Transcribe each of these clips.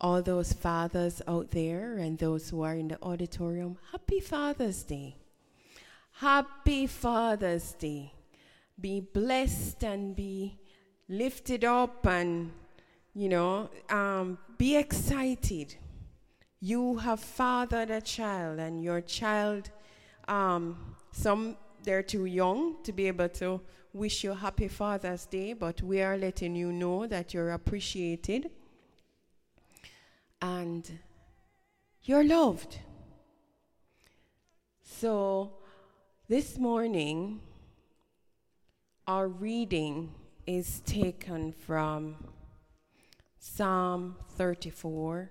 all those fathers out there and those who are in the auditorium, happy Father's Day. Happy Father's Day. Be blessed and be lifted up and, you know, um, be excited. You have fathered a child, and your child, um, some they're too young to be able to wish you happy Father's Day, but we are letting you know that you're appreciated and you're loved. So, this morning, our reading is taken from Psalm 34.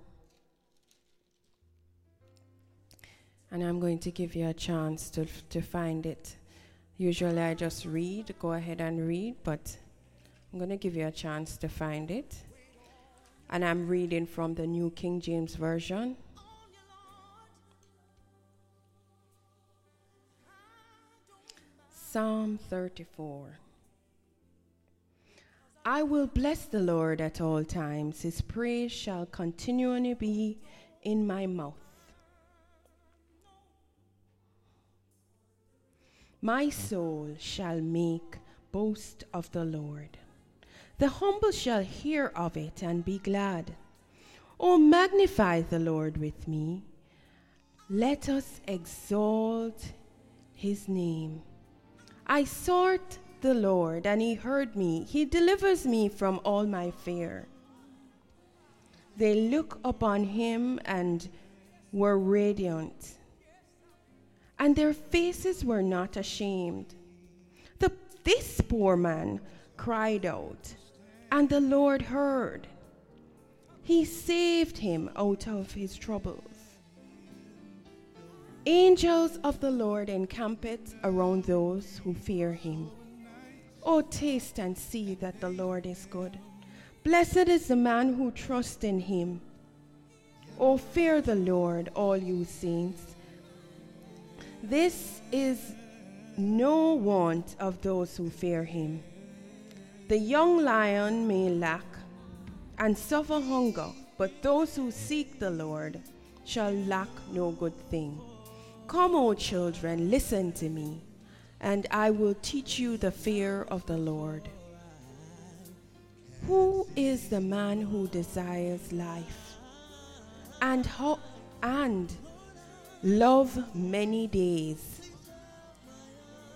And I'm going to give you a chance to, to find it. Usually I just read, go ahead and read, but I'm going to give you a chance to find it and I'm reading from the New King James Version. Psalm 34. I will bless the Lord at all times, his praise shall continually be in my mouth. My soul shall make boast of the Lord. The humble shall hear of it and be glad. Oh, magnify the Lord with me. Let us exalt his name. I sought the Lord, and he heard me. He delivers me from all my fear. They look upon him and were radiant, and their faces were not ashamed. The, this poor man cried out and the Lord heard. He saved him out of his troubles. Angels of the Lord encampeth around those who fear him. O taste and see that the Lord is good. Blessed is the man who trusts in him. O fear the Lord, all you saints. This is no want of those who fear him. The young lion may lack and suffer hunger, but those who seek the Lord shall lack no good thing. Come, O children, listen to me, and I will teach you the fear of the Lord. Who is the man who desires life and ho- and love many days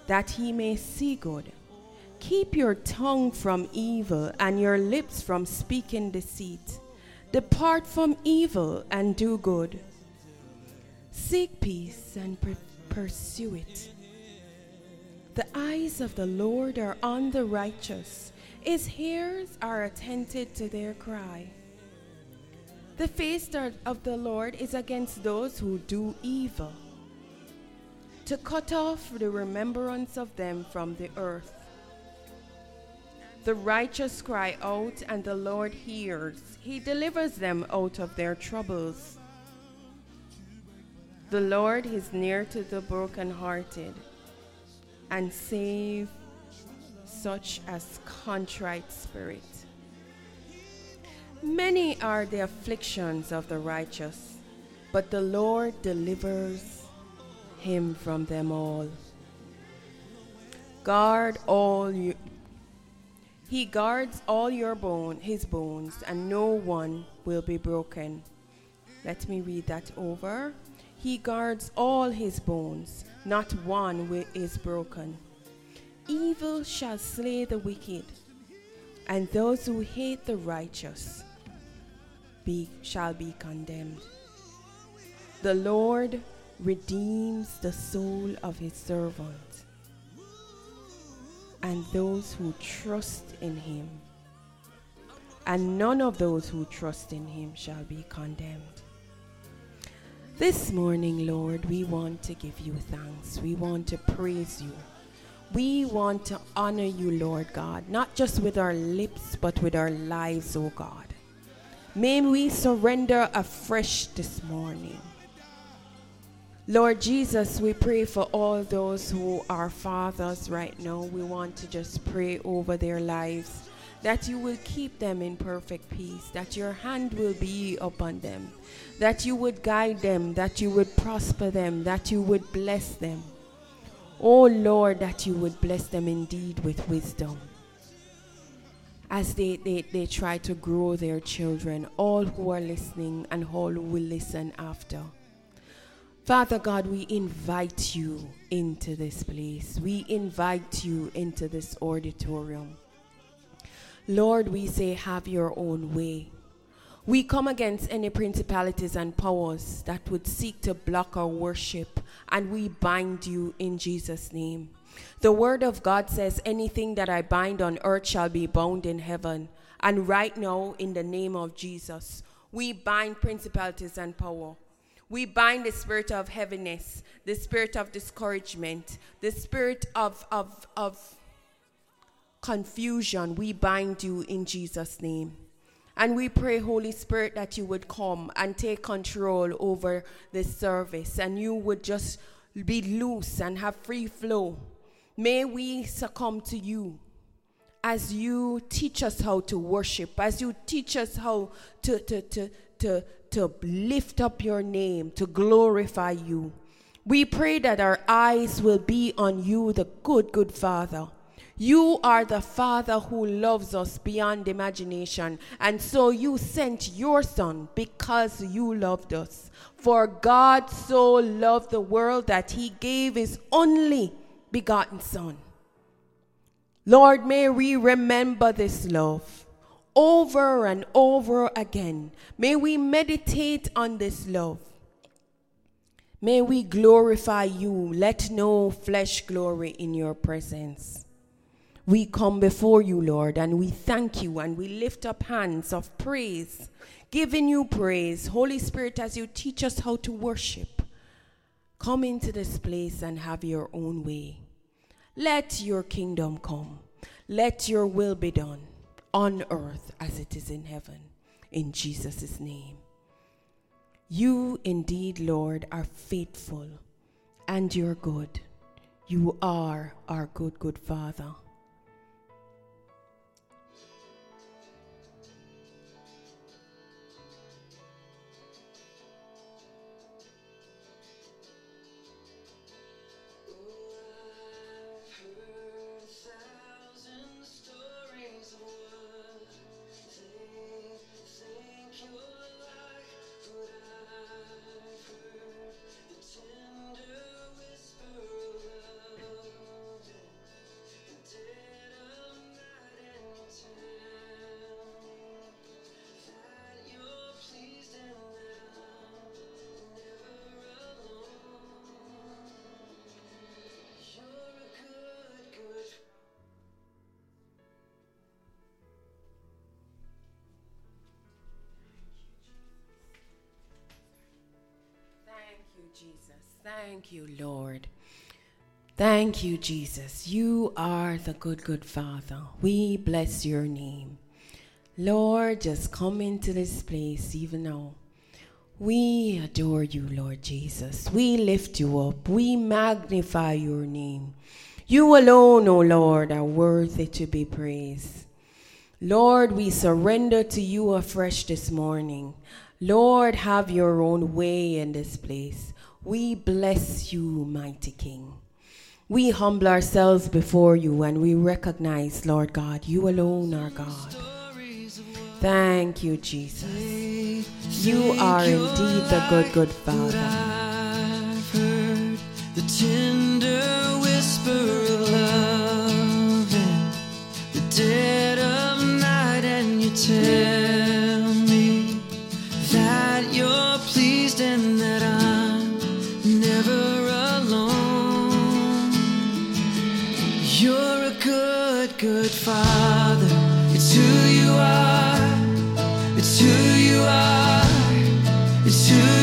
that he may see good? Keep your tongue from evil and your lips from speaking deceit. Depart from evil and do good. Seek peace and pursue it. The eyes of the Lord are on the righteous, his ears are attentive to their cry. The face of the Lord is against those who do evil, to cut off the remembrance of them from the earth. The righteous cry out, and the Lord hears. He delivers them out of their troubles. The Lord is near to the brokenhearted and save such as contrite spirit. Many are the afflictions of the righteous, but the Lord delivers him from them all. Guard all you, he guards all your bone, his bones, and no one will be broken. Let me read that over. He guards all his bones, not one is broken. Evil shall slay the wicked, and those who hate the righteous be, shall be condemned. The Lord redeems the soul of his servant and those who trust in him. And none of those who trust in him shall be condemned. This morning, Lord, we want to give you thanks. We want to praise you. We want to honor you, Lord God, not just with our lips, but with our lives, O oh God. May we surrender afresh this morning. Lord Jesus, we pray for all those who are fathers right now. We want to just pray over their lives that you will keep them in perfect peace, that your hand will be upon them, that you would guide them, that you would prosper them, that you would bless them. Oh Lord, that you would bless them indeed with wisdom as they, they, they try to grow their children, all who are listening and all who will listen after. Father God, we invite you into this place. We invite you into this auditorium. Lord, we say, have your own way. We come against any principalities and powers that would seek to block our worship, and we bind you in Jesus' name. The word of God says, Anything that I bind on earth shall be bound in heaven. And right now, in the name of Jesus, we bind principalities and power. We bind the spirit of heaviness, the spirit of discouragement, the spirit of, of, of confusion, we bind you in Jesus' name. And we pray, Holy Spirit, that you would come and take control over this service and you would just be loose and have free flow. May we succumb to you as you teach us how to worship, as you teach us how to, to, to, to, to lift up your name, to glorify you. We pray that our eyes will be on you, the good, good Father you are the Father who loves us beyond imagination. And so you sent your Son because you loved us. For God so loved the world that he gave his only begotten Son. Lord, may we remember this love over and over again. May we meditate on this love. May we glorify you. Let no flesh glory in your presence we come before you, Lord, and we thank you and we lift up hands of praise, giving you praise. Holy Spirit, as you teach us how to worship, come into this place and have your own way. Let your kingdom come. Let your will be done on earth as it is in heaven. In Jesus' name. You indeed, Lord, are faithful and you're good. You are our good, good Father. Thank you, Lord. Thank you, Jesus. You are the good, good Father. We bless your name. Lord, just come into this place even now. We adore you, Lord Jesus. We lift you up. We magnify your name. You alone, O oh Lord, are worthy to be praised. Lord, we surrender to you afresh this morning. Lord, have your own way in this place. We bless you, mighty King. We humble ourselves before you and we recognize, Lord God, you alone are God. Thank you, Jesus. You are indeed the good, good Father. The It's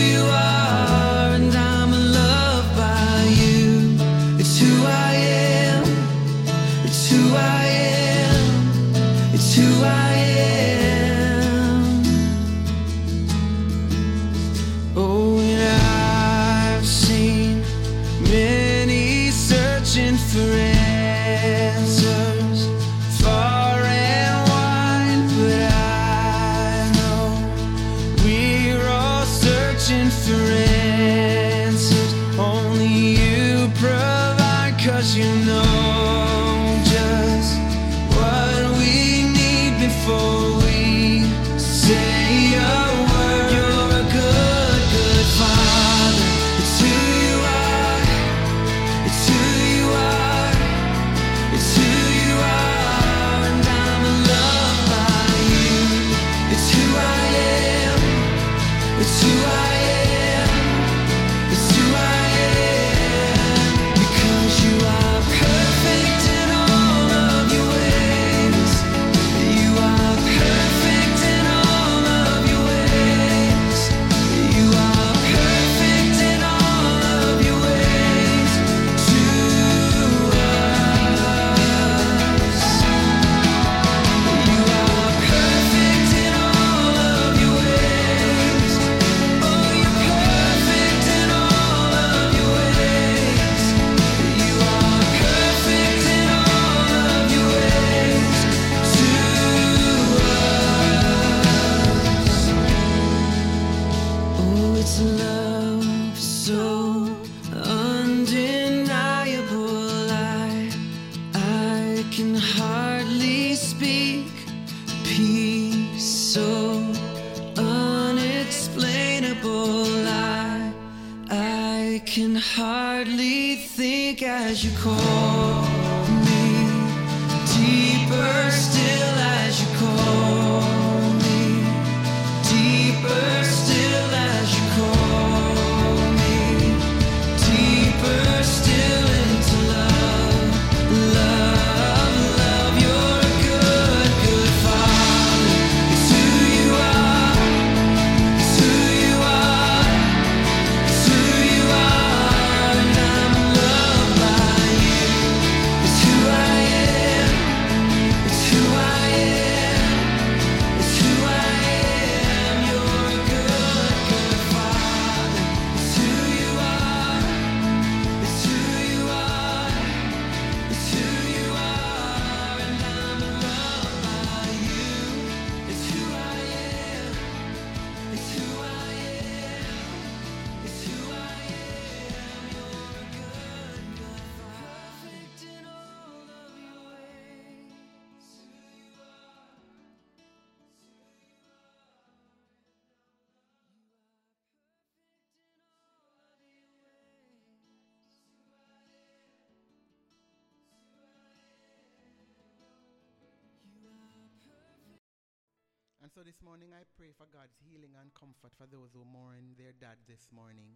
And so this morning I pray for God's healing and comfort for those who mourn their dad this morning.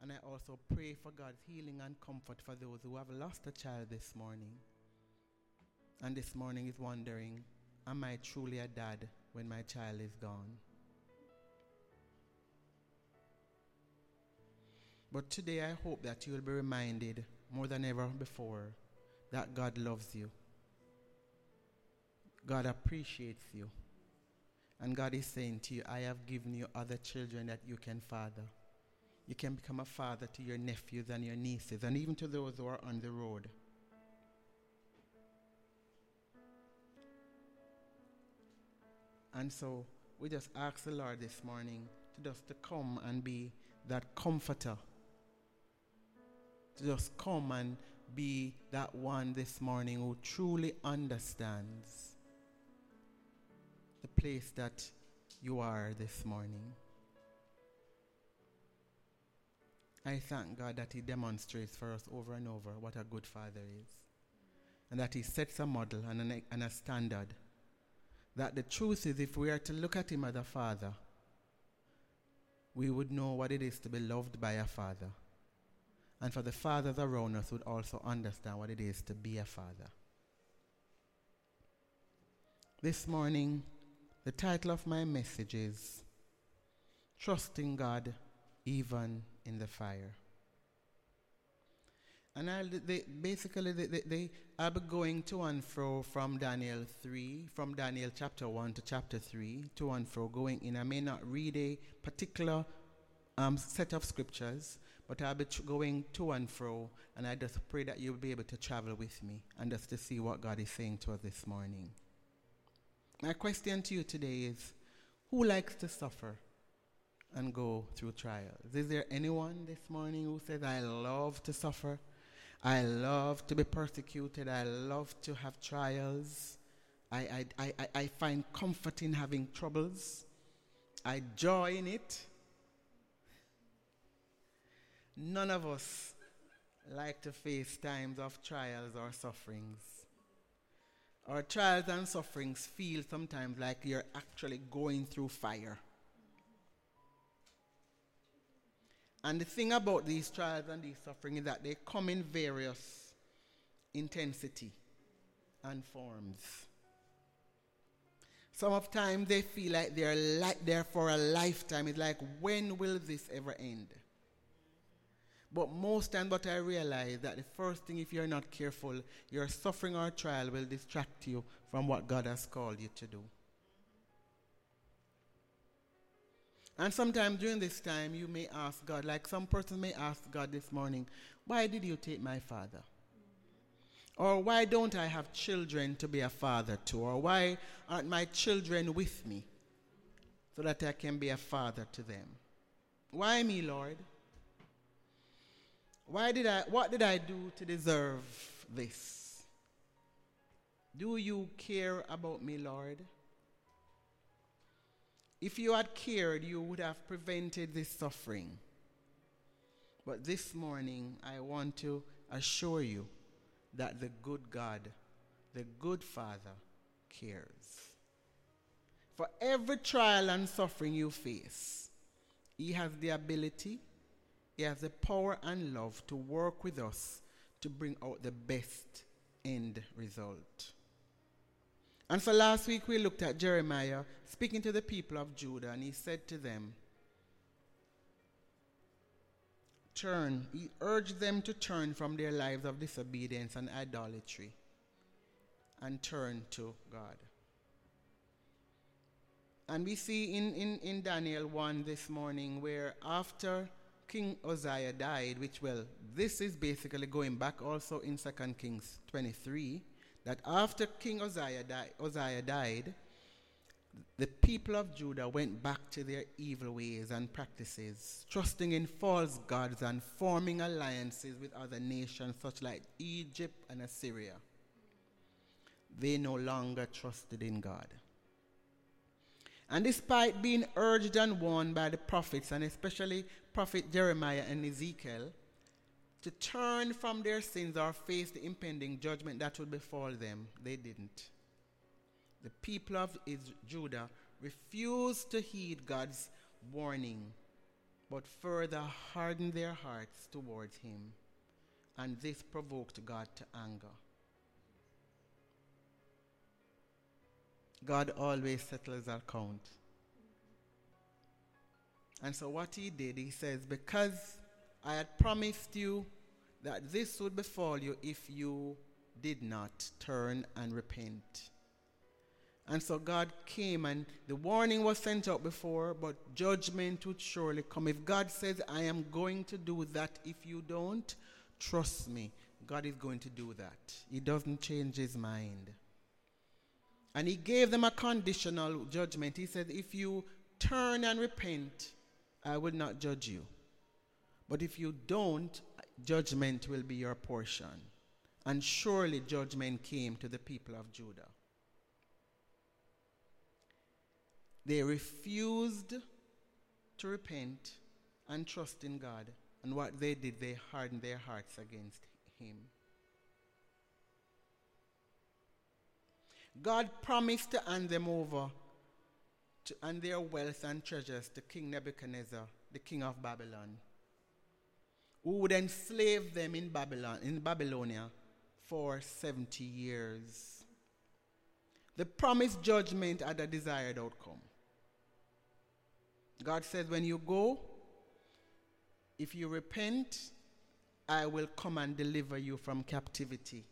And I also pray for God's healing and comfort for those who have lost a child this morning. And this morning is wondering, am I truly a dad when my child is gone? But today I hope that you will be reminded more than ever before that God loves you. God appreciates you. And God is saying to you, I have given you other children that you can father. You can become a father to your nephews and your nieces, and even to those who are on the road. And so we just ask the Lord this morning to just to come and be that comforter. To just come and be that one this morning who truly understands place that you are this morning. I thank God that He demonstrates for us over and over what a good Father is. And that He sets a model and, an, and a standard. That the truth is, if we are to look at Him as a Father, we would know what it is to be loved by a Father. And for the fathers around us would also understand what it is to be a father. This morning, the title of my message is Trusting God Even in the Fire. And I'll, they, basically, they, they, they, I'll be going to and fro from Daniel 3, from Daniel chapter 1 to chapter 3, to and fro, going in. I may not read a particular um, set of scriptures, but I'll be going to and fro, and I just pray that you'll be able to travel with me and just to see what God is saying to us this morning. My question to you today is Who likes to suffer? and go through trials. Is there anyone this morning who says, I love to suffer? I love to be persecuted. I love to have trials. I, I, I, I find comfort in having troubles. I joy in it. None of us like to face times of trials or sufferings. Our trials and sufferings feel sometimes like you're actually going through fire. And the thing about these trials and these sufferings is that they come in various intensity and forms. Some of times they feel like they're like there for a lifetime. It's like, when will this ever end? But most and what I realize that the first thing, if you're not careful, your suffering or trial will distract you from what God has called you to do. And sometimes during this time, you may ask God, like some person may ask God this morning, why did you take my father? Or why don't I have children to be a father to? Or why aren't my children with me so that I can be a father to them? Why me, Lord? Why did I, what did I do to deserve this? Do you care about me, Lord? If you had cared, you would have prevented this suffering. But this morning, I want to assure you that the good God, the good Father, cares. For every trial and suffering you face, He has the ability, He has the power and love to work with us to bring out the best end result. And so last week we looked at Jeremiah speaking to the people of Judah, and he said to them, Turn, he urged them to turn from their lives of disobedience and idolatry and turn to God. And we see in, in, in Daniel 1 this morning where after King Uzziah died, which, well, this is basically going back also in 2 Kings 23 that after King Uzziah, Uzziah died, the people of Judah went back to their evil ways and practices, trusting in false gods and forming alliances with other nations such like Egypt and Assyria. They no longer trusted in God. And despite being urged and warned by the prophets, and especially Prophet Jeremiah and Ezekiel, to turn from their sins or face the impending judgment that would befall them. They didn't. The people of Judah refused to heed God's warning, but further hardened their hearts towards Him. And this provoked God to anger. God always settles our account. And so, what He did, He says, Because I had promised you that this would befall you if you did not turn and repent. And so God came and the warning was sent out before, but judgment would surely come. If God says, I am going to do that, if you don't, trust me, God is going to do that. He doesn't change his mind. And he gave them a conditional judgment. He said, If you turn and repent, I will not judge you. But if you don't, judgment will be your portion. And surely judgment came to the people of Judah. They refused to repent and trust in God. And what they did, they hardened their hearts against Him. God promised to hand them over to, and their wealth and treasures to King Nebuchadnezzar, the king of Babylon who would enslave them in Babylon, in Babylonia for 70 years. The promised judgment had a desired outcome. God says, When you go, if you repent, I will come and deliver you from captivity,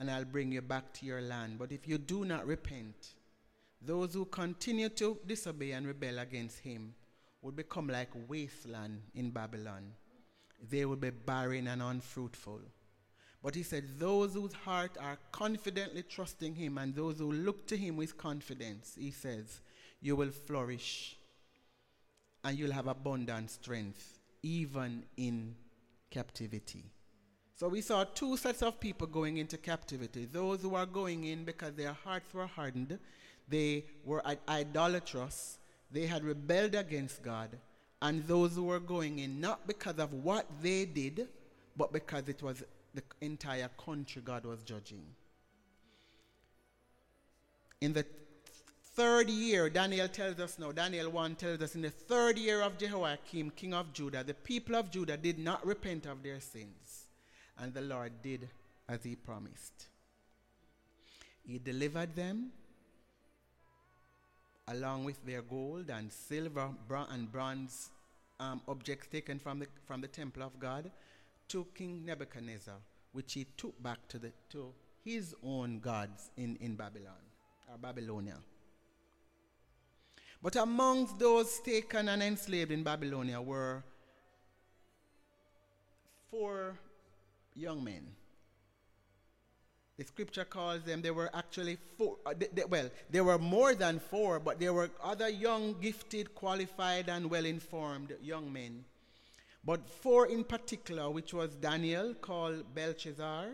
and I'll bring you back to your land. But if you do not repent, those who continue to disobey and rebel against him would become like wasteland in Babylon they will be barren and unfruitful. But he said, Those whose heart are confidently trusting him and those who look to him with confidence, he says, you will flourish and you'll have abundant strength, even in captivity. So we saw two sets of people going into captivity those who are going in because their hearts were hardened, they were idolatrous, they had rebelled against God, and those who were going in not because of what they did, but because it was the entire country God was judging. In the third year, Daniel tells us now, Daniel 1 tells us, in the third year of Jehoiakim, king of Judah, the people of Judah did not repent of their sins. And the Lord did as he promised. He delivered them along with their gold and silver and bronze um, objects taken from the, from the temple of God to King Nebuchadnezzar, which he took back to, the, to his own gods in, in Babylon, or Babylonia. But amongst those taken and enslaved in Babylonia were four young men. The scripture calls them, they were actually four, uh, they, they, well, there were more than four, but there were other young, gifted, qualified, and well informed young men. But four in particular, which was Daniel, called Belshazzar,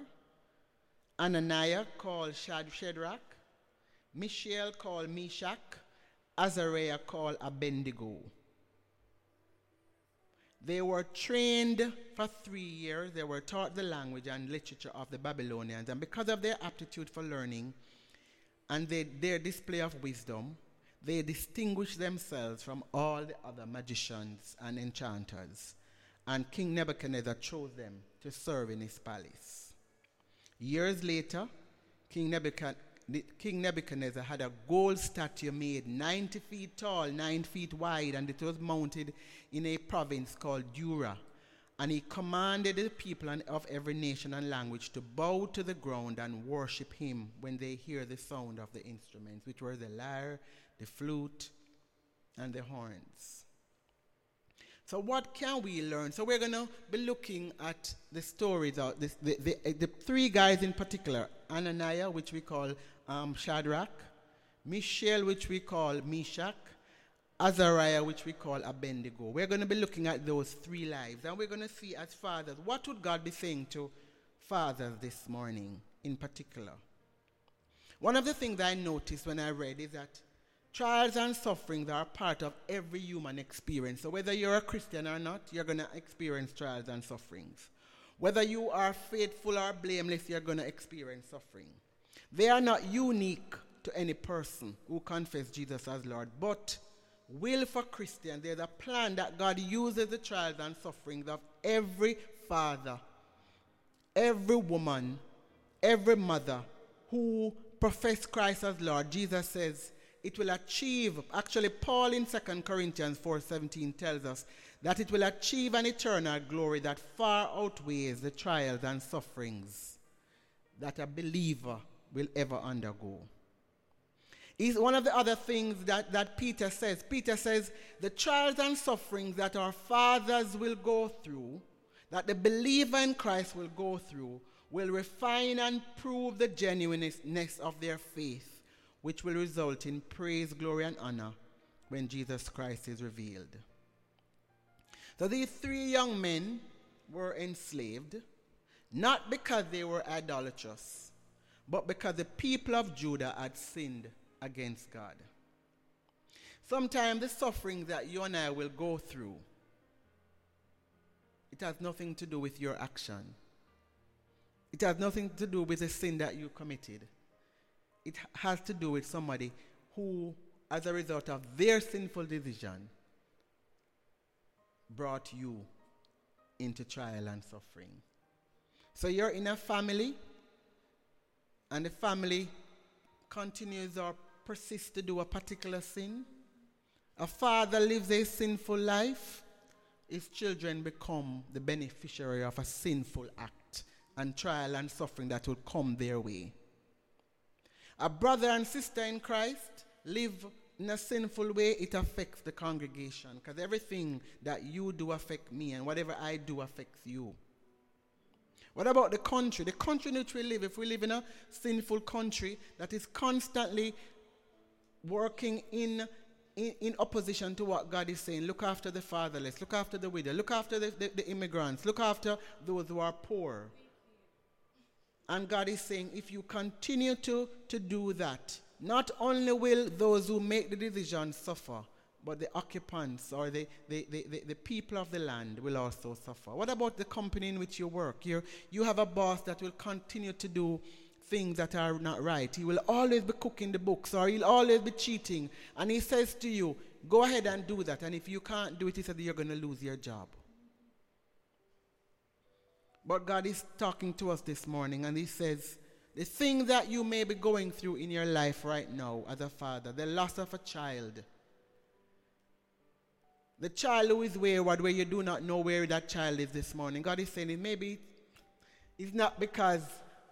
Ananiah, called Shadrach, Mishael, called Meshach, Azariah called Abednego. They were trained for three years. They were taught the language and literature of the Babylonians. And because of their aptitude for learning and they, their display of wisdom, they distinguished themselves from all the other magicians and enchanters. And King Nebuchadnezzar chose them to serve in his palace. Years later, King Nebuchadnezzar King Nebuchadnezzar had a gold statue made 90 feet tall, 9 feet wide, and it was mounted in a province called Dura. And he commanded the people of every nation and language to bow to the ground and worship him when they hear the sound of the instruments, which were the lyre, the flute, and the horns. So, what can we learn? So, we're going to be looking at the stories of this, the, the, the, three guys in particular Ananiah, which we call um, Shadrach, Mishael, which we call Meshach, Azariah, which we call Abednego. We're going to be looking at those three lives, and we're going to see as fathers what would God be saying to fathers this morning in particular. One of the things I noticed when I read is that trials and sufferings are part of every human experience. So whether you're a Christian or not, you're going to experience trials and sufferings. Whether you are faithful or blameless, you're going to experience suffering. They are not unique to any person who confess Jesus as Lord, but will for Christians, there's a plan that God uses the trials and sufferings of every father, every woman, every mother who profess Christ as Lord. Jesus says it will achieve, actually, Paul in 2 Corinthians 4:17 tells us that it will achieve an eternal glory that far outweighs the trials and sufferings that a believer will ever undergo. Is one of the other things that, that Peter says. Peter says, the trials and sufferings that our fathers will go through, that the believer in Christ will go through, will refine and prove the genuineness of their faith, which will result in praise, glory, and honor when Jesus Christ is revealed. So these three young men were enslaved, not because they were idolatrous, but because the people of Judah had sinned against God. Sometimes the suffering that you and I will go through, it has nothing to do with your action. It has nothing to do with the sin that you committed. It has to do with somebody who, as a result of their sinful decision, brought you into trial and suffering. So you're in a family and the family continues or persists to do a particular sin, a father lives a sinful life, his children become the beneficiary of a sinful act and trial and suffering that will come their way. A brother and sister in Christ live in a sinful way, it affects the congregation because everything that you do affects me, and whatever I do affects you. What about the country? The country in which we live, if we live in a sinful country that is constantly working in in, in opposition to what God is saying. Look after the fatherless, look after the widow, look after the, the, the immigrants, look after those who are poor. And God is saying, if you continue to, to do that, not only will those who make the decision suffer, but the occupants or the, the, the, the, the people of the land will also suffer. What about the company in which you work? you you have a boss that will continue to do things that are not right. He will always be cooking the books or he'll always be cheating. And he says to you, go ahead and do that. And if you can't do it, he says you're going to lose your job. But God is talking to us this morning and he says, the thing that you may be going through in your life right now as a father, the loss of a child, the child who is wayward, where you do not know where that child is this morning. God is saying maybe it's not because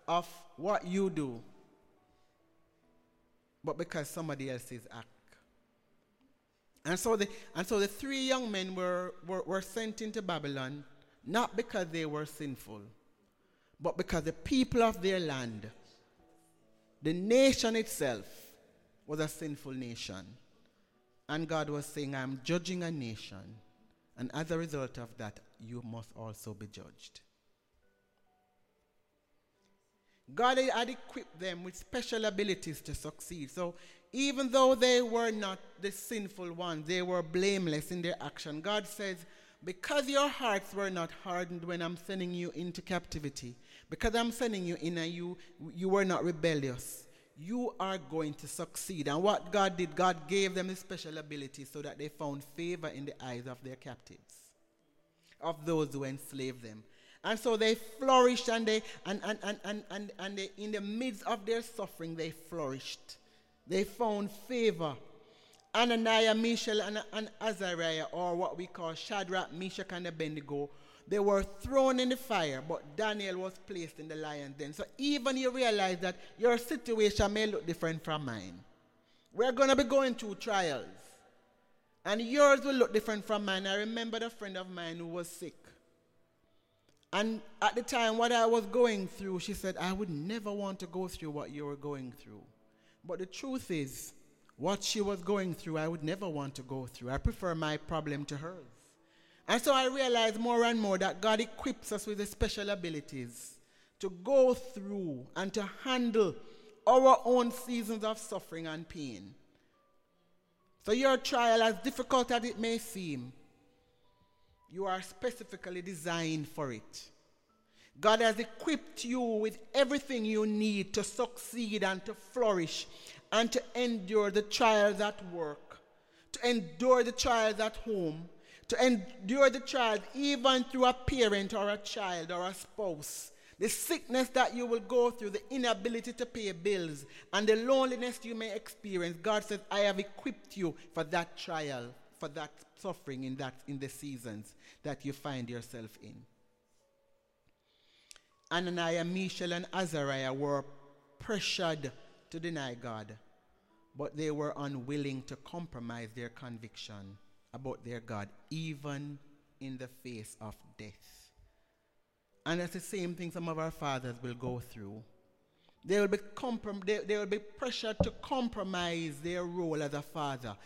of what you do, but because somebody else's act. And so the, and so the three young men were, were, were sent into Babylon not because they were sinful, but because the people of their land, the nation itself, was a sinful nation. And God was saying, I'm judging a nation. And as a result of that, you must also be judged. God had equipped them with special abilities to succeed. So even though they were not the sinful ones, they were blameless in their action. God says, because your hearts were not hardened when I'm sending you into captivity, because I'm sending you in and you, you were not rebellious, you are going to succeed. And what God did, God gave them a special ability so that they found favor in the eyes of their captives, of those who enslaved them. And so they flourished and they and, and, and, and, and, and they, in the midst of their suffering they flourished. They found favor. Ananiah, Mishael, and, and Azariah, or what we call Shadrach, Meshach, and Abednego, they were thrown in the fire, but Daniel was placed in the lion's den. So even you realize that your situation may look different from mine. We're going to be going through trials. And yours will look different from mine. I remember a friend of mine who was sick. And at the time, what I was going through, she said, I would never want to go through what you were going through. But the truth is, what she was going through, I would never want to go through. I prefer my problem to hers. And so I realize more and more that God equips us with the special abilities to go through and to handle our own seasons of suffering and pain. So, your trial, as difficult as it may seem, you are specifically designed for it. God has equipped you with everything you need to succeed and to flourish and to endure the trials at work, to endure the trials at home, to endure the trials even through a parent or a child or a spouse. The sickness that you will go through, the inability to pay bills, and the loneliness you may experience, God says, I have equipped you for that trial, for that suffering in, that, in the seasons that you find yourself in. Ananiah, Mishael, and Azariah were pressured to deny God, but they were unwilling to compromise their conviction about their God, even in the face of death. And it's the same thing some of our fathers will go through. They will be, comprom- they, they will be pressured to compromise their role as a father.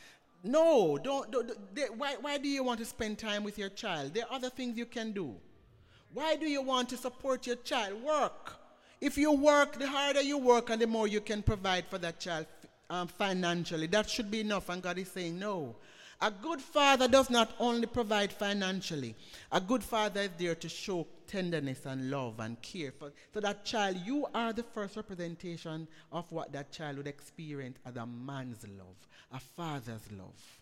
No, don't. don't they, why, why do you want to spend time with your child? There are other things you can do. Why do you want to support your child? Work. If you work, the harder you work and the more you can provide for that child um, financially. That should be enough. And God is saying, no. A good father does not only provide financially, a good father is there to show tenderness and love and care for so that child you are the first representation of what that child would experience as a man's love a father's love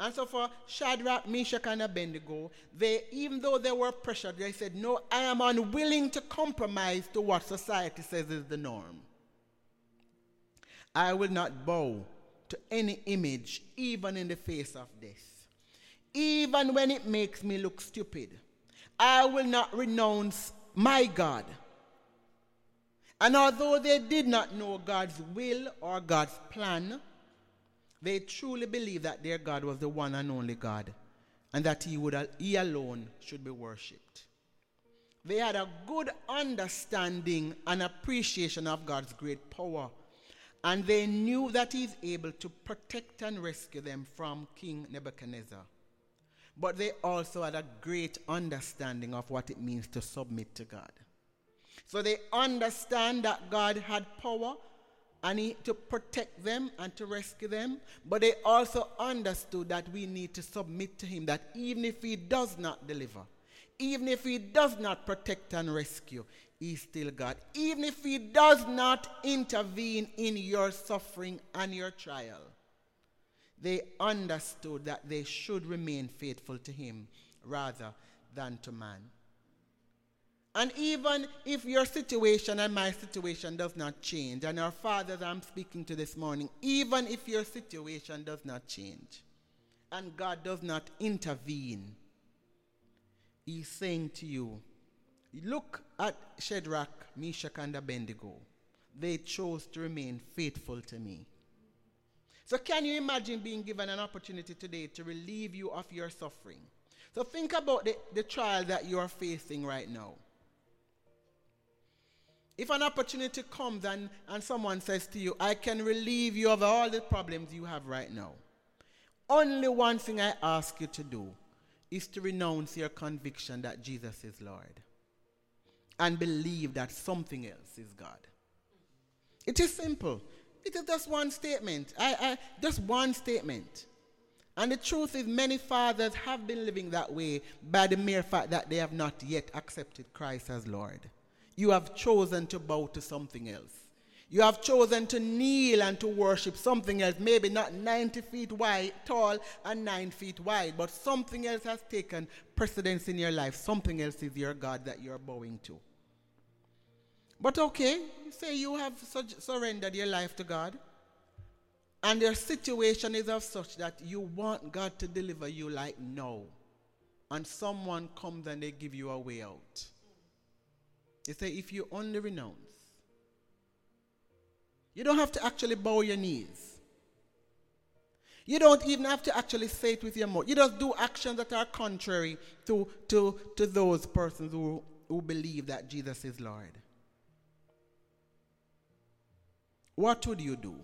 and so for Shadrach, Meshach, and Abednego, they, even though they were pressured, they said, No, I am unwilling to compromise to what society says is the norm. I will not bow to any image, even in the face of death. Even when it makes me look stupid, I will not renounce my God. And although they did not know God's will or God's plan, they truly believed that their God was the one and only God and that he, would, he alone should be worshipped. They had a good understanding and appreciation of God's great power And they knew that he's able to protect and rescue them from King Nebuchadnezzar. But they also had a great understanding of what it means to submit to God. So they understand that God had power and he, to protect them and to rescue them. But they also understood that we need to submit to him, that even if he does not deliver, even if he does not protect and rescue, he's still God. Even if he does not intervene in your suffering and your trial, they understood that they should remain faithful to him rather than to man. And even if your situation and my situation does not change, and our fathers I'm speaking to this morning, even if your situation does not change, and God does not intervene, He's saying to you, look at Shadrach, Meshach, and Abednego. They chose to remain faithful to me. So, can you imagine being given an opportunity today to relieve you of your suffering? So, think about the, the trial that you are facing right now. If an opportunity comes and, and someone says to you, I can relieve you of all the problems you have right now, only one thing I ask you to do is to renounce your conviction that Jesus is Lord and believe that something else is God. It is simple. It is just one statement. I, I, just one statement. And the truth is, many fathers have been living that way by the mere fact that they have not yet accepted Christ as Lord you have chosen to bow to something else. You have chosen to kneel and to worship something else, maybe not 90 feet wide, tall and 9 feet wide, but something else has taken precedence in your life. Something else is your God that you're bowing to. But okay, say you have su- surrendered your life to God, and your situation is of such that you want God to deliver you like no, and someone comes and they give you a way out. They say if you only renounce, you don't have to actually bow your knees. You don't even have to actually say it with your mouth. You just do actions that are contrary to, to, to those persons who, who believe that Jesus is Lord. What would you do?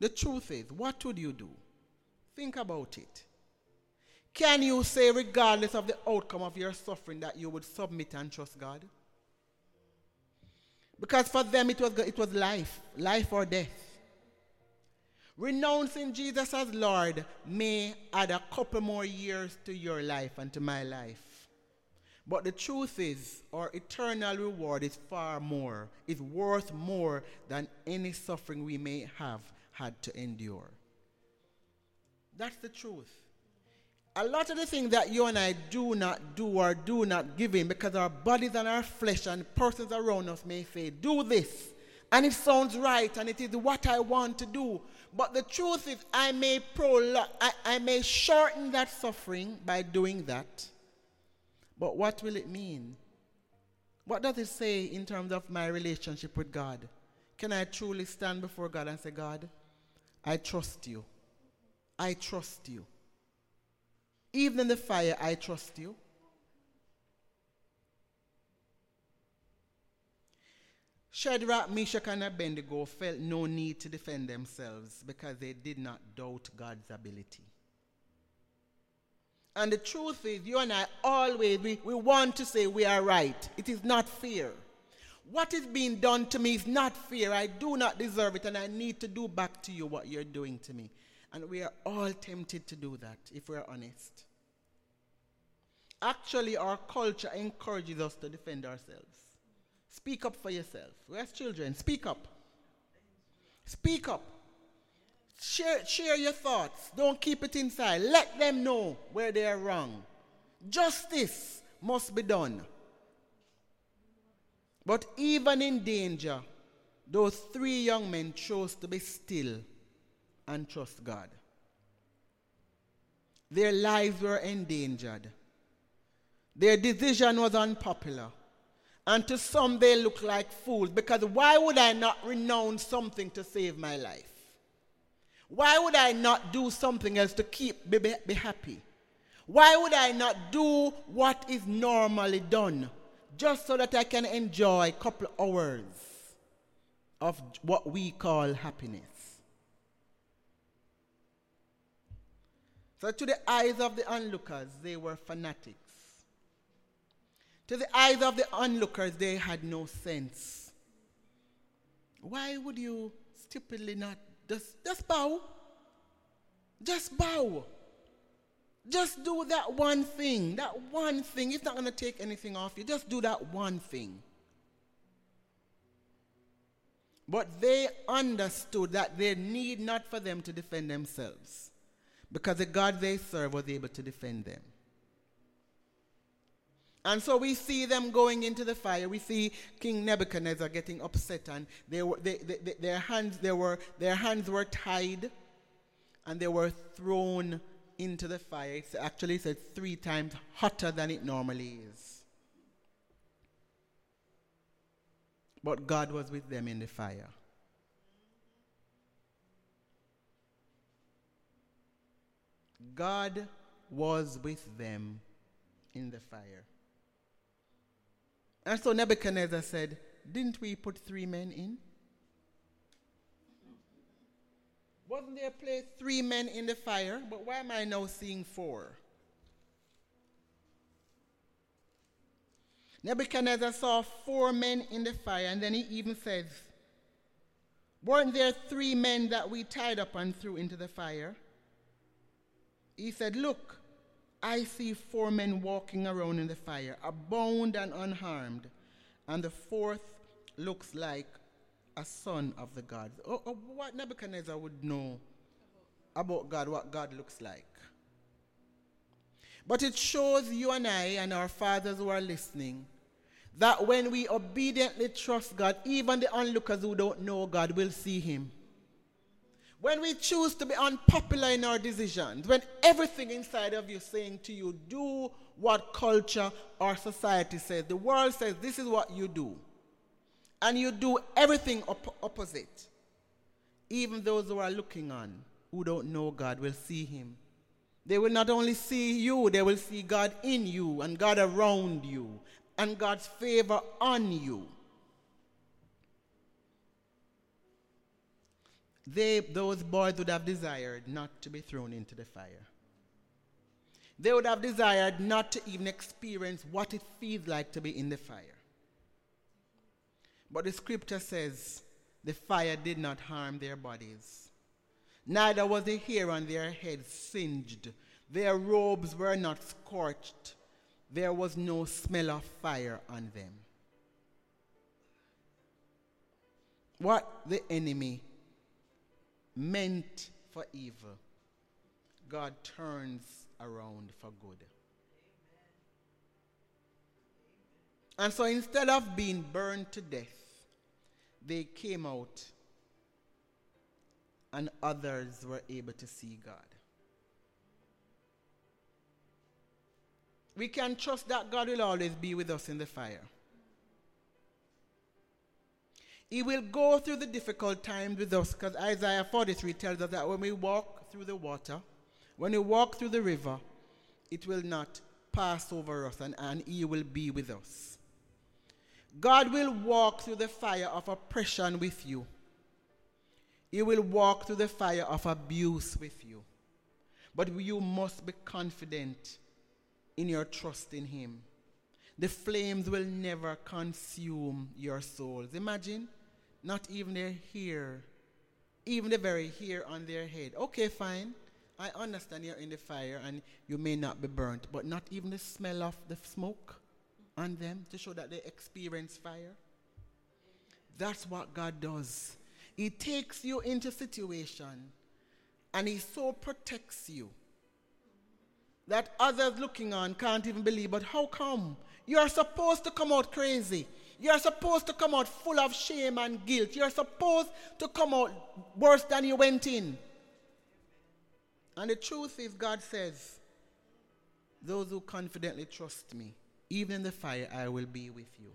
The truth is, what would you do? Think about it. Can you say, regardless of the outcome of your suffering, that you would submit and trust God? Because for them it was, it was life, life or death. Renouncing Jesus as Lord may add a couple more years to your life and to my life. But the truth is, our eternal reward is far more, is worth more than any suffering we may have had to endure. That's the truth a lot of the things that you and I do not do or do not give in because our bodies and our flesh and persons around us may say, do this. And it sounds right and it is what I want to do. But the truth is, I may prolong, I, I may shorten that suffering by doing that. But what will it mean? What does it say in terms of my relationship with God? Can I truly stand before God and say, God, I trust you. I trust you. Even in the fire, I trust you. Shadrach, Meshach, and Abednego felt no need to defend themselves because they did not doubt God's ability. And the truth is, you and I always, we, we want to say we are right. It is not fear. What is being done to me is not fear. I do not deserve it, and I need to do back to you what you're doing to me. And we are all tempted to do that if we're honest. Actually, our culture encourages us to defend ourselves. Speak up for yourself. Where's children? Speak up. Speak up. Share, share your thoughts. Don't keep it inside. Let them know where they are wrong. Justice must be done. But even in danger, those three young men chose to be still and trust God. Their lives were endangered. Their decision was unpopular. And to some, they look like fools because why would I not renounce something to save my life? Why would I not do something else to keep baby be happy? Why would I not do what is normally done just so that I can enjoy a couple hours of what we call happiness? So, to the eyes of the onlookers, they were fanatics. To the eyes of the onlookers, they had no sense. Why would you stupidly not just, just bow? Just bow. Just do that one thing. That one thing. It's not going to take anything off you. Just do that one thing. But they understood that they need not for them to defend themselves because the God they serve was able to defend them. And so we see them going into the fire. We see King Nebuchadnezzar getting upset, and they were, they, they, their, hands, they were, their hands were tied and they were thrown into the fire. It's actually said three times hotter than it normally is. But God was with them in the fire. God was with them in the fire. And so Nebuchadnezzar said, Didn't we put three men in? Wasn't there placed three men in the fire? But why am I now seeing four? Nebuchadnezzar saw four men in the fire, and then he even says, Weren't there three men that we tied up and threw into the fire? He said, Look, I see four men walking around in the fire, abound and unharmed, and the fourth looks like a son of the gods. Oh, oh, what Nebuchadnezzar would know about God, what God looks like. But it shows you and I and our fathers who are listening that when we obediently trust God, even the onlookers who don't know God will see Him. When we choose to be unpopular in our decisions, when everything inside of you saying to you, do what culture or society says, the world says this is what you do, and you do everything op- opposite, even those who are looking on, who don't know God, will see Him. They will not only see you, they will see God in you and God around you and God's favor on you. They, those boys would have desired not to be thrown into the fire. They would have desired not to even experience what it feels like to be in the fire. But the scripture says the fire did not harm their bodies, neither was the hair on their heads singed, their robes were not scorched, there was no smell of fire on them. What the enemy meant for evil, God turns around for good. And so instead of being burned to death, they came out and others were able to see God. We can trust that God will always be with us in the fire. He will go through the difficult times with us because Isaiah 43 tells us that when we walk through the water, when we walk through the river, it will not pass over us and, and He will be with us. God will walk through the fire of oppression with you. He will walk through the fire of abuse with you. But you must be confident in your trust in Him. The flames will never consume your souls. Imagine not even their hair, even the very hair on their head. Okay, fine. I understand you're in the fire and you may not be burnt, but not even the smell of the smoke on them to show that they experience fire. That's what God does. He takes you into situation and he so protects you that others looking on can't even believe. But how come? You are supposed to come out crazy. You're supposed to come out full of shame and guilt. You're supposed to come out worse than you went in. And the truth is, God says, Those who confidently trust me, even in the fire, I will be with you.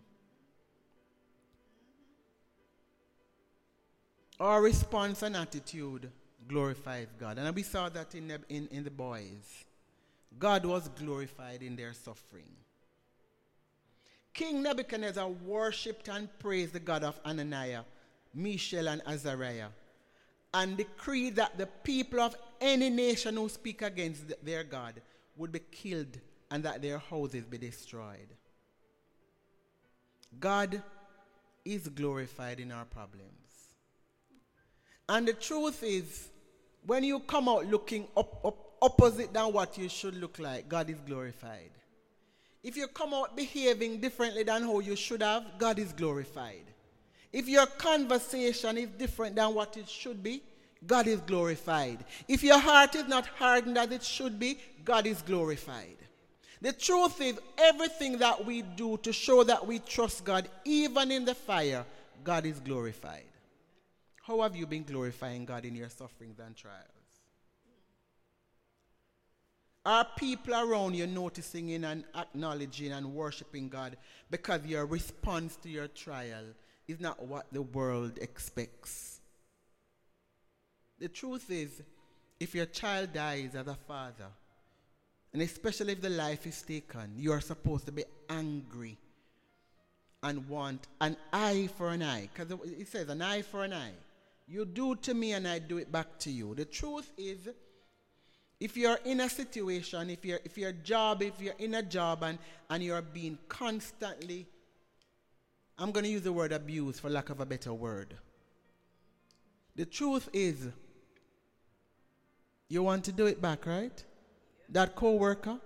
Our response and attitude glorifies God. And we saw that in the, in, in the boys. God was glorified in their suffering. King Nebuchadnezzar worshipped and praised the God of Hananiah, Mishael, and Azariah. and decreed that the people of any nation who speak against their God would be killed and that their houses be destroyed. God is glorified in our problems. And the truth is, when you come out looking up, up, opposite than what you should look like, God is glorified. If you come out behaving differently than how you should have, God is glorified. If your conversation is different than what it should be, God is glorified. If your heart is not hardened as it should be, God is glorified. The truth is, everything that we do to show that we trust God, even in the fire, God is glorified. How have you been glorifying God in your sufferings and trials? Are people around you noticing and acknowledging and worshiping God because your response to your trial is not what the world expects? The truth is, if your child dies as a father, and especially if the life is taken, you are supposed to be angry and want an eye for an eye. Because it says an eye for an eye. You do to me and I do it back to you. The truth is, if you're in a situation, if you're if your job, if you're in a job and, and you're being constantly, I'm gonna use the word abuse for lack of a better word. The truth is, you want to do it back, right? That co-worker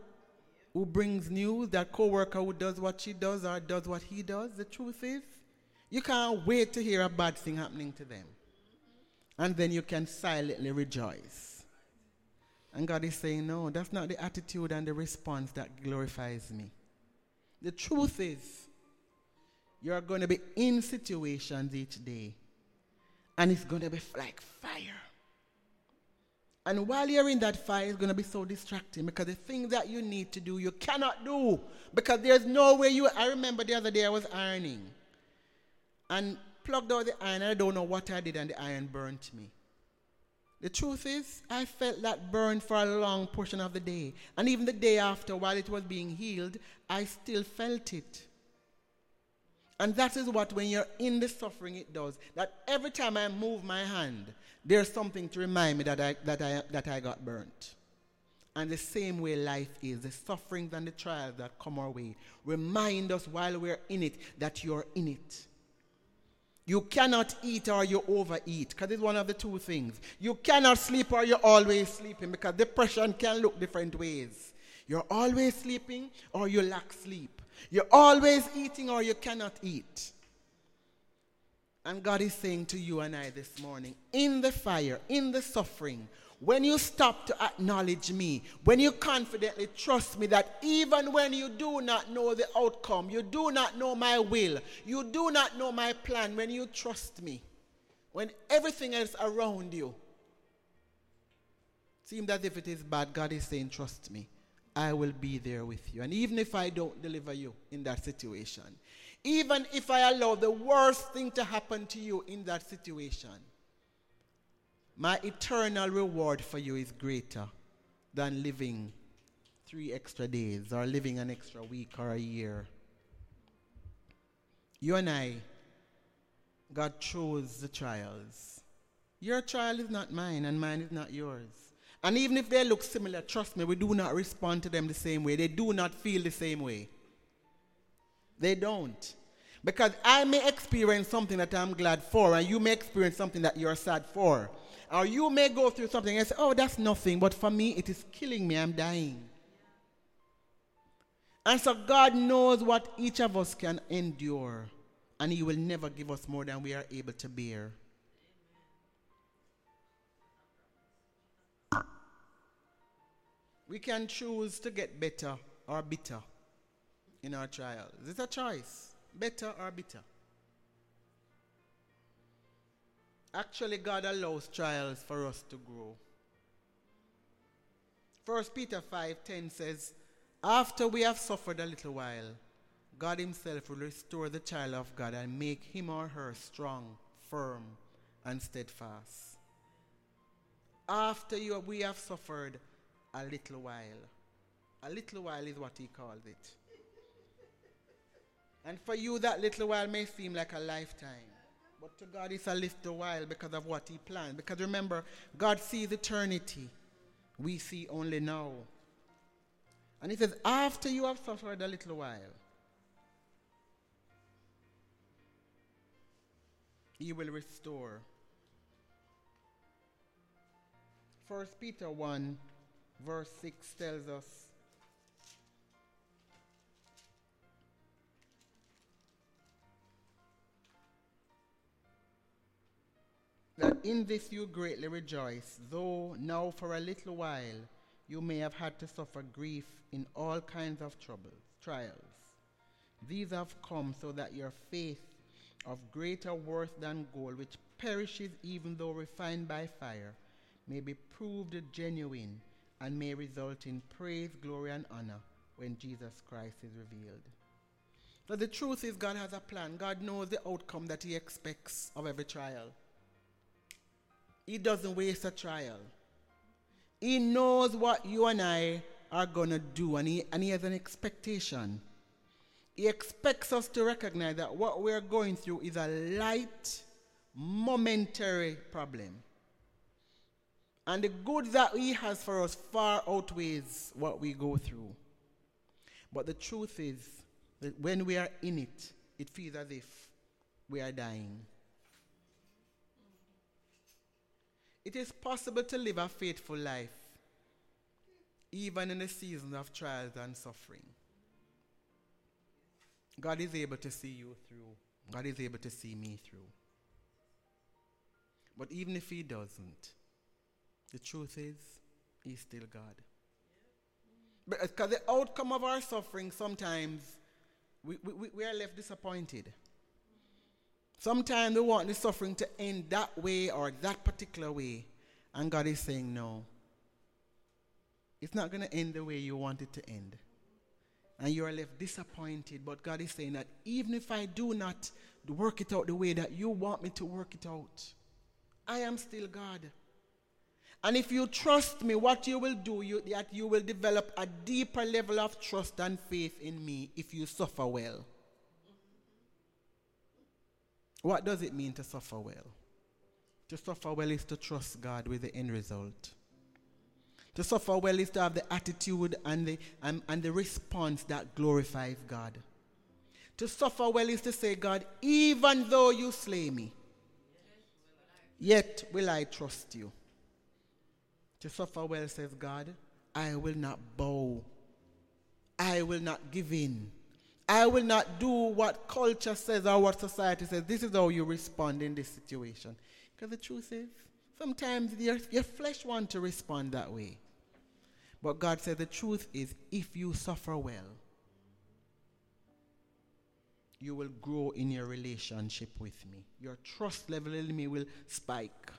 who brings news, that co-worker who does what she does or does what he does, the truth is, you can't wait to hear a bad thing happening to them. And then you can silently rejoice. And God is saying, no, that's not the attitude and the response that glorifies me. The truth is, you're going to be in situations each day, and it's going to be like fire. And while you're in that fire, it's going to be so distracting because the things that you need to do, you cannot do because there's no way you. I remember the other day I was ironing and plugged out the iron. I don't know what I did, and the iron burnt me. The truth is, I felt that burn for a long portion of the day. And even the day after, while it was being healed, I still felt it. And that is what, when you're in the suffering, it does. That every time I move my hand, there's something to remind me that I, that I, that I got burnt. And the same way life is, the sufferings and the trials that come our way remind us while we're in it that you're in it. You cannot eat or you overeat, because it's one of the two things. You cannot sleep or you're always sleeping, because depression can look different ways. You're always sleeping or you lack sleep. You're always eating or you cannot eat. And God is saying to you and I this morning, in the fire, in the suffering, when you stop to acknowledge me, when you confidently trust me that even when you do not know the outcome, you do not know my will, you do not know my plan, when you trust me, when everything else around you seems as if it is bad, God is saying, Trust me, I will be there with you. And even if I don't deliver you in that situation, even if I allow the worst thing to happen to you in that situation, my eternal reward for you is greater than living three extra days or living an extra week or a year. You and I, God chose the trials. Your trial is not mine, and mine is not yours. And even if they look similar, trust me, we do not respond to them the same way. They do not feel the same way. They don't. Because I may experience something that I'm glad for, and you may experience something that you're sad for. Or you may go through something and say, oh, that's nothing, but for me, it is killing me, I'm dying. And so God knows what each of us can endure, and He will never give us more than we are able to bear. We can choose to get better or bitter in our trials. It's a choice better or bitter. Actually, God allows trials for us to grow. 1 Peter 5:10 says, After we have suffered a little while, God Himself will restore the child of God and make him or her strong, firm, and steadfast. After you, we have suffered a little while. A little while is what He calls it. And for you, that little while may seem like a lifetime. But to God, it's a little while because of what He planned. Because remember, God sees eternity, we see only now. And He says, after you have suffered a little while, He will restore. First Peter 1, verse 6 tells us that in this you greatly rejoice, though now for a little while you may have had to suffer grief in all kinds of troubles, trials. These have come so that your faith, of greater worth than gold, which perishes even though refined by fire, may be proved genuine and may result in praise, glory, and honor when Jesus Christ is revealed. But the truth is, God has a plan. God knows the outcome that He expects of every trial. He doesn't waste a trial. He knows what you and I are going to do, and he, and he has an expectation. He expects us to recognize that what we're going through is a light, momentary problem. And the good that He has for us far outweighs what we go through. But the truth is that when we are in it, it feels as if we are dying. It is possible to live a faithful life even in the season of trials and suffering. God is able to see you through. God is able to see me through. But even if He doesn't, the truth is, He's still God. But because the outcome of our suffering, sometimes we, we, we are left disappointed. Sometimes we want the suffering to end that way or that particular way. And God is saying, no. It's not going to end the way you want it to end. And you are left disappointed. But God is saying that even if I do not work it out the way that you want me to work it out, I am still God. And if you trust me, what you will do, you, that you will develop a deeper level of trust and faith in me if you suffer well. What does it mean to suffer well? To suffer well is to trust God with the end result. To suffer well is to have the attitude and the, and, the response that glorifies God. To suffer well is to say, God, even though you slay me, yet will I trust you. To suffer well, says God, I will not bow. I will not give in. I will not do what culture says or what society says. This is how you respond in this situation. Because the truth is, sometimes your, your flesh wants to respond that way. But God said the truth is, if you suffer well, you will grow in your relationship with me. Your trust level in me will spike.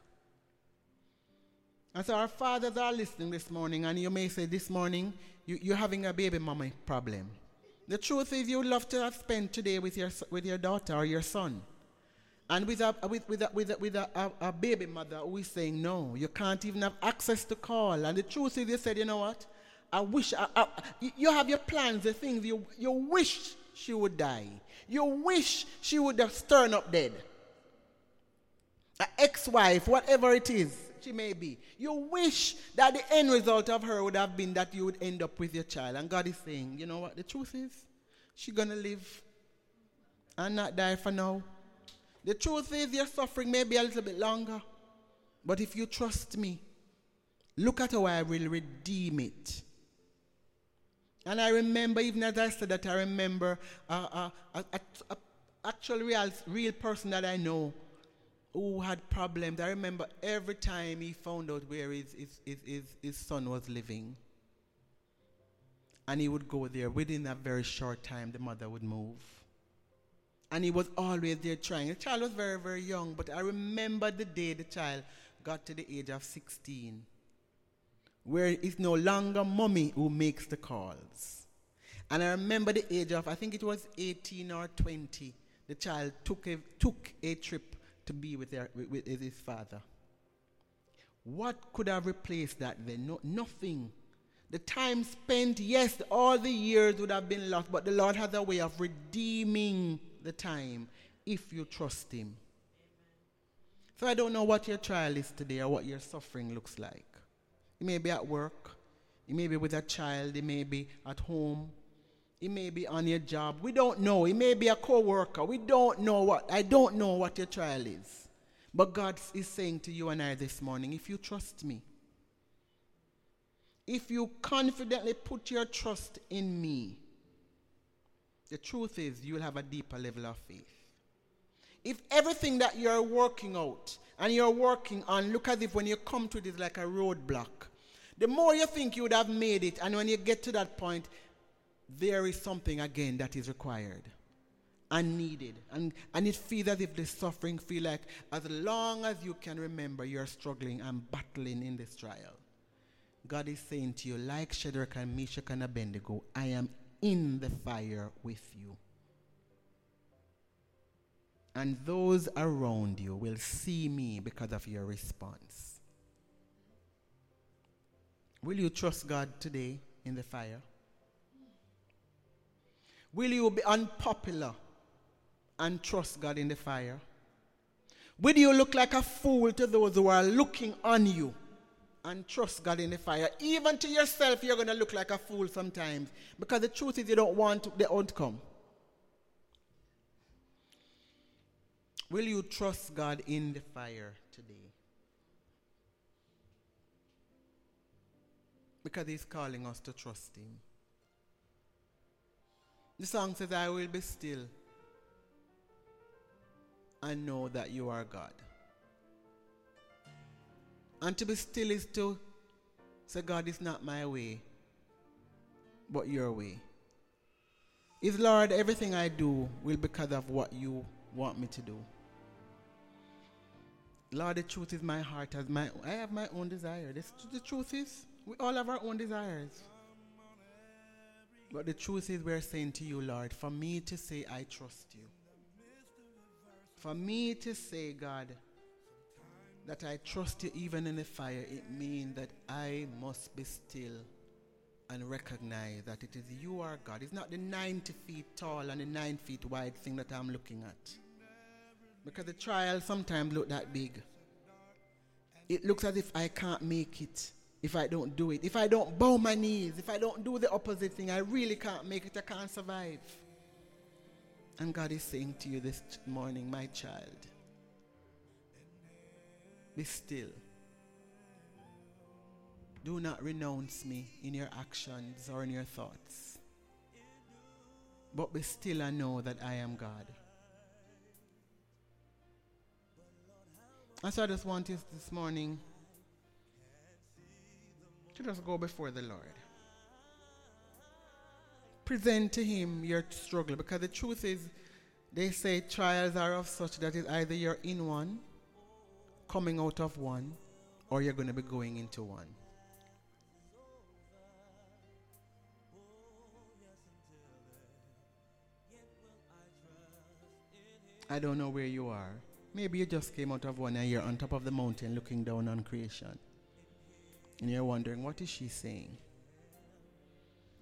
And so our fathers are listening this morning, and you may say this morning, you, you're having a baby mama problem. The truth is, you would love to have spent today with your, with your daughter or your son. And with, a, with, with, a, with, a, with a, a, baby mother who is saying, no, you can't even have access to call. And the truth is, you said, you know what? I wish, I, I, you have your plans, the things you, you wish she would die. You wish she would have turned up dead. An ex wife, whatever it is she may be. You wish that the end result of her would have been that you would end up with your child. And God is saying, you know what? The truth is, she's going to live and not die for now. The truth is, your suffering may be a little bit longer. But if you trust me, look at how I will redeem it. And I remember, even as I said that, I remember uh, uh, a, actual real, real person that I know who had problems. I remember every time he found out where his, his, his, his, his son was living. And he would go there. Within a very short time, the mother would move. And he was always there trying. The child was very, very young, but I remember the day the child got to the age of 16, where it's no longer mommy who makes the calls. And I remember the age of, I think it was 18 or 20, the child took a, took a trip to be with, their, with, with his father. What could have replaced that then? No, nothing. The time spent, yes, all the years would have been lost, but the Lord has a way of redeeming the time if you trust Him. So I don't know what your trial is today or what your suffering looks like. You may be at work, you may be with a child, you may be at home, it may be on your job. We don't know. It may be a co-worker. We don't know what. I don't know what your trial is. But God is saying to you and I this morning, if you trust me, if you confidently put your trust in me, the truth is you'll have a deeper level of faith. If everything that you're working out and you're working on look as if when you come to it is like a roadblock, the more you think you would have made it, and when you get to that point, there is something again that is required and needed. And, and it feels as if the suffering feel like as long as you can remember you're struggling and battling in this trial. God is saying to you, like Shadrach and Meshach and Abednego, I am in the fire with you. And those around you will see me because of your response. Will you trust God today in the fire? Will you be unpopular and trust God in the fire? Will you look like a fool to those who are looking on you and trust God in the fire? Even to yourself, you're going to look like a fool sometimes because the truth is you don't want the outcome. Will you trust God in the fire today? Because He's calling us to trust Him. The song says, I will be still and know that you are God. And to be still is to say, God, is not my way, but your way. Is Lord, everything I do will be because of what you want me to do. Lord, the truth is my heart has my I have my own desire. The truth is, we all have our own desires. But the truth is, we're saying to you, Lord, for me to say, I trust you. For me to say, God, that I trust you even in the fire, it means that I must be still and recognize that it is you are God. It's not the 90 feet tall and the 9 feet wide thing that I'm looking at. Because the trial sometimes look that big. It looks as if I can't make it if I don't do it. If I don't bow my knees, if I don't do the opposite thing, I really can't make it. I can't survive. And God is saying to you this morning, my child, be still. Do not renounce me in your actions or in your thoughts. But be still and know that I am God. And so I just want you this morning to just go before the Lord. Present to Him your struggle because the truth is, they say trials are of such that it's either you're in one, coming out of one, or you're going to be going into one. I don't know where you are. Maybe you just came out of one and you're on top of the mountain looking down on creation. And you're wondering, what is she saying?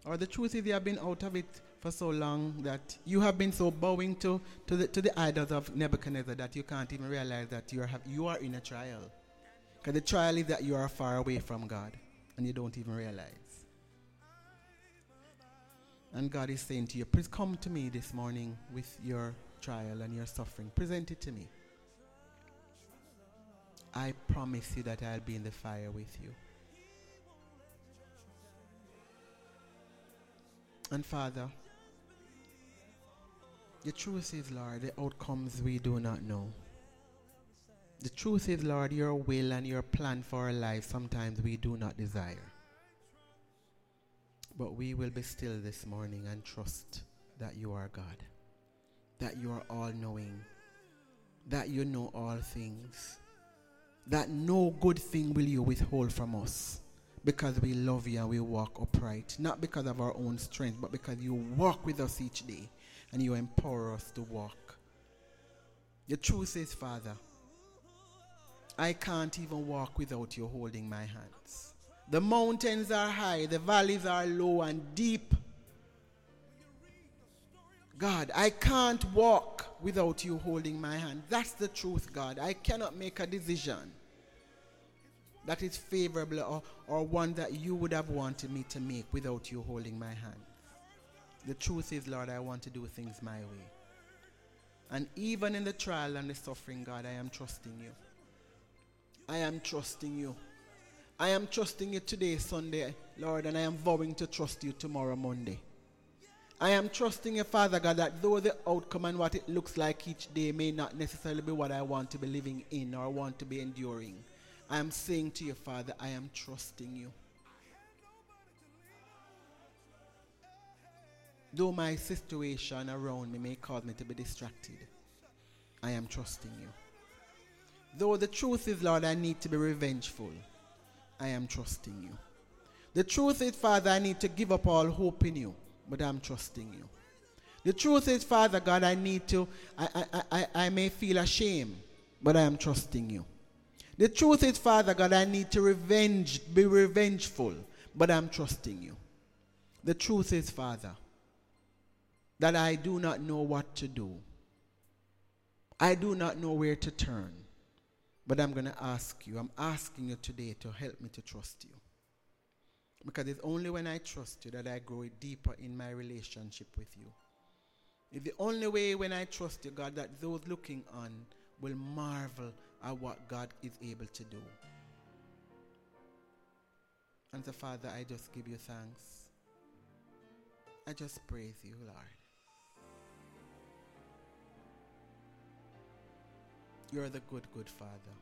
Or the truth is, you have been out of it for so long that you have been so bowing to, to, the, to the idols of Nebuchadnezzar that you can't even realize that you are, you are in a trial. Because the trial is that you are far away from God and you don't even realize. And God is saying to you, please come to me this morning with your trial and your suffering. Present it to me. I promise you that I'll be in the fire with you. And Father, the truth is, Lord, the outcomes we do not know. The truth is, Lord, your will and your plan for our life sometimes we do not desire. But we will be still this morning and trust that you are God, that you are all knowing, that you know all things, that no good thing will you withhold from us because we love you and we walk upright. Not because of our own strength, but because you walk with us each day and you empower us to walk. The truth is, Father, I can't even walk without you holding my hands. The mountains are high, the valleys are low and deep. God, I can't walk without you holding my hand. That's the truth, God. I cannot make a decision that is favorable or, or one that you would have wanted me to make without you holding my hand. The truth is, Lord, I want to do things my way. And even in the trial and the suffering, God, I am trusting you. I am trusting you. I am trusting you today, Sunday, Lord, and I am vowing to trust you tomorrow, Monday. I am trusting you, Father God, that though the outcome and what it looks like each day may not necessarily be what I want to be living in or want to be enduring, I am saying to you, Father, I am trusting you. Though my situation around me may cause me to be distracted, I am trusting you. Though the truth is, Lord, I need to be revengeful, I am trusting you. The truth is, Father, I need to give up all hope in you, but I'm trusting you. The truth is, Father God, I need to, I, I, I, I may feel ashamed, but I am trusting you. The truth is, Father God, I need to revenge, be revengeful, but I'm trusting you. The truth is, Father, that I do not know what to do. I do not know where to turn. But I'm going to ask you, I'm asking you today to help me to trust you. Because it's only when I trust you that I grow deeper in my relationship with you. It's the only way when I trust you, God, that those looking on will marvel at what God is able to do. And so, Father, I just give you thanks. I just praise you, Lord. You're the good, good Father.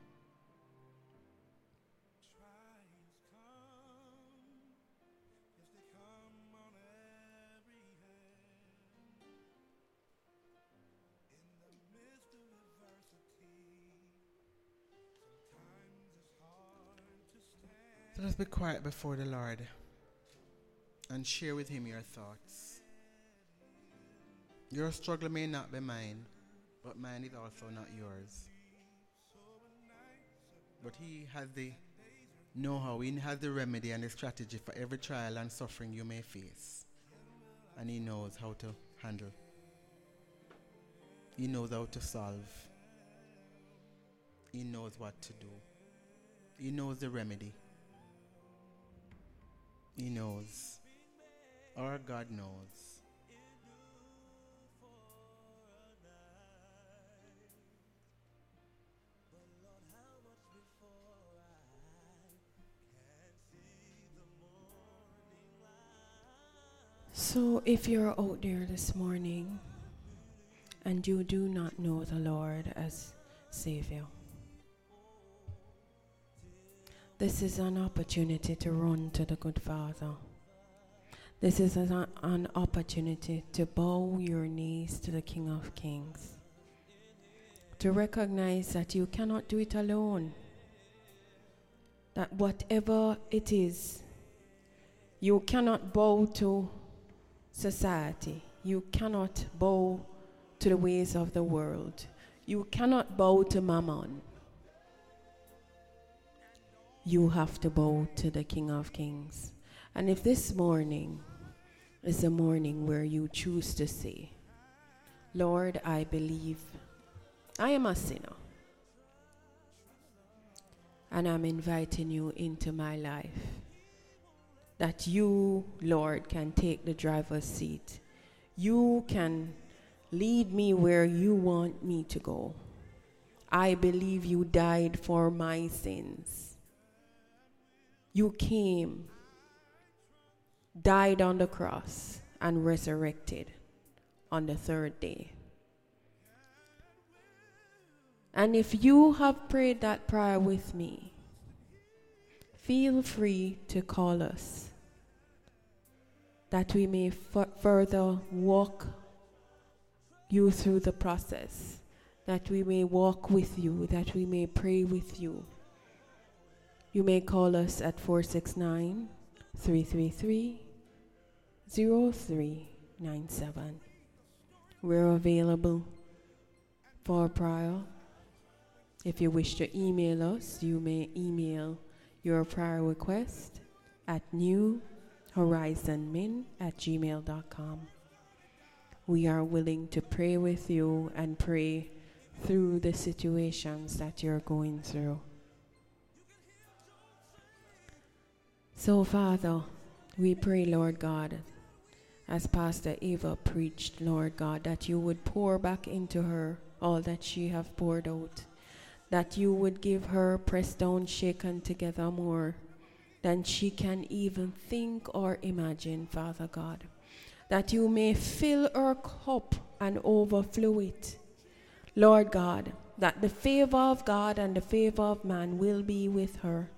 Let us be quiet before the Lord and share with Him your thoughts. Your struggle may not be mine, but mine is also not yours. But He has the know how, He has the remedy and the strategy for every trial and suffering you may face. And He knows how to handle, He knows how to solve, He knows what to do, He knows the remedy. He knows. Our God knows. So, if you're out there this morning and you do not know the Lord as Savior, this is an opportunity to run to the good Father. This is an, an opportunity to bow your knees to the King of Kings. To recognize that you cannot do it alone. That whatever it is, you cannot bow to society. You cannot bow to the ways of the world. You cannot bow to mammon. You have to bow to the King of Kings. And if this morning is a morning where you choose to say, Lord, I believe I am a sinner. And I'm inviting you into my life. That you, Lord, can take the driver's seat. You can lead me where you want me to go. I believe you died for my sins. You came, died on the cross, and resurrected on the third day. And if you have prayed that prayer with me, feel free to call us that we may f- further walk you through the process, that we may walk with you, that we may pray with you. You may call us at 469 333 0397. We're available for prayer. If you wish to email us, you may email your prayer request at newhorizonmin at gmail.com. we are willing to pray with you and pray through the situations that you're going through. So, Father, we pray, Lord God, as Pastor Eva preached, Lord God, that you would pour back into her all that she have poured out, that you would give her pressed down, shaken together more than she can even think or imagine, Father God. That you may fill her cup and overflow it. Lord God, that the favor of God and the favor of man will be with her.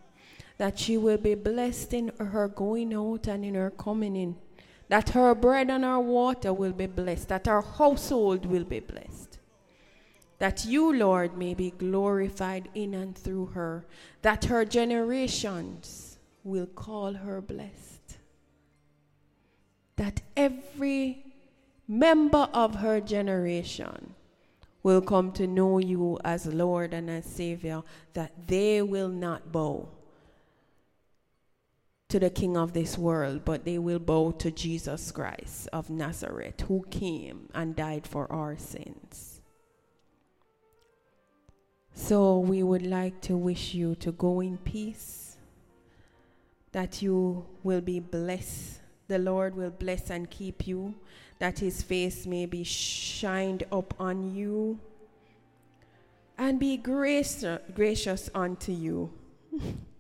That she will be blessed in her going out and in her coming in. That her bread and her water will be blessed. That her household will be blessed. That you, Lord, may be glorified in and through her. That her generations will call her blessed. That every member of her generation will come to know you as Lord and as Savior, that they will not bow to the King of this world, but they will bow to Jesus Christ of Nazareth, who came and died for our sins. So we would like to wish you to go in peace, that you will be blessed. The Lord will bless and keep you, that his face may be shined up on you and be grace, gracious unto you.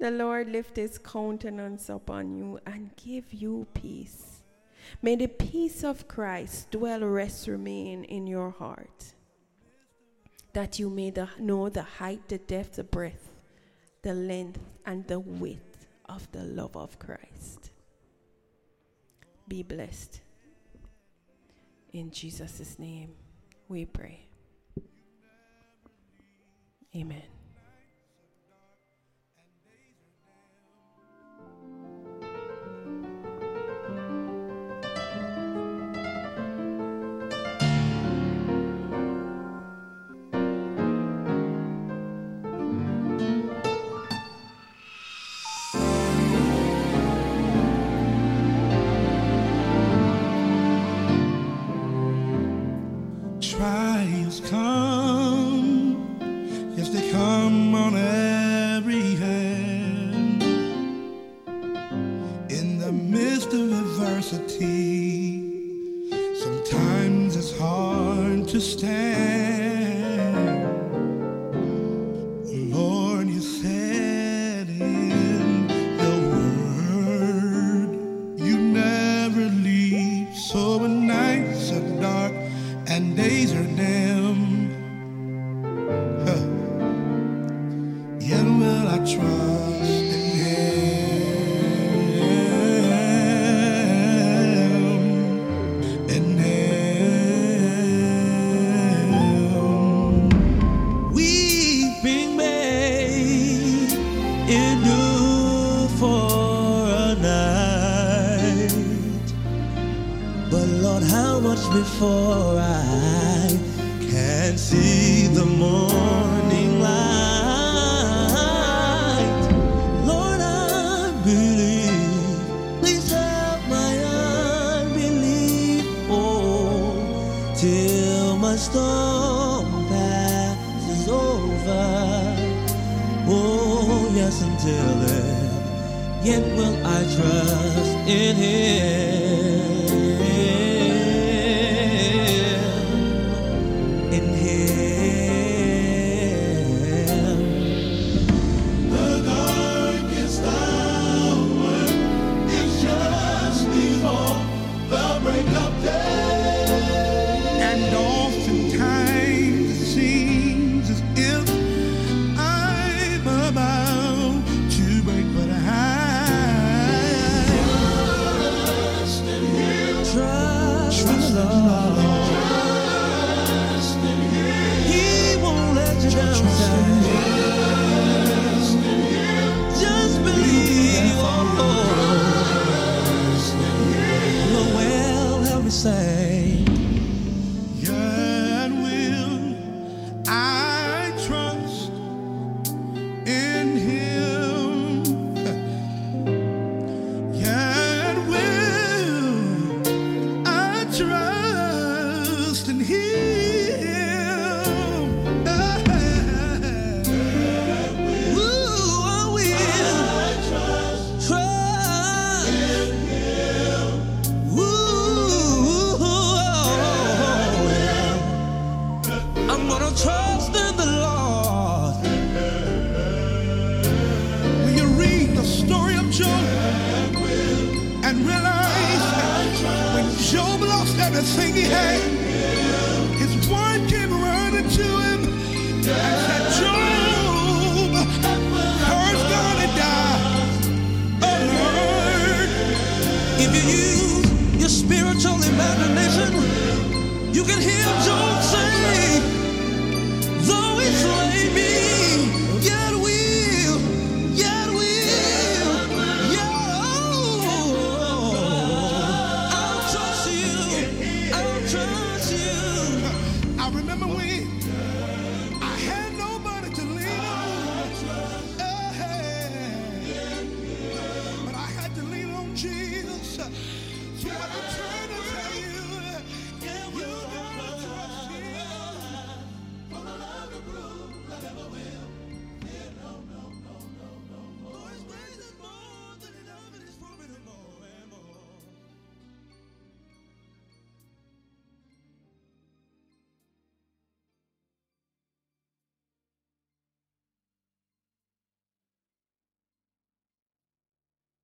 the Lord lift his countenance upon you and give you peace. May the peace of Christ dwell, rest, remain in your heart, that you may the, know the height, the depth, the breadth, the length, and the width of the love of Christ. Be blessed. In Jesus' name we pray. Amen. Trials come,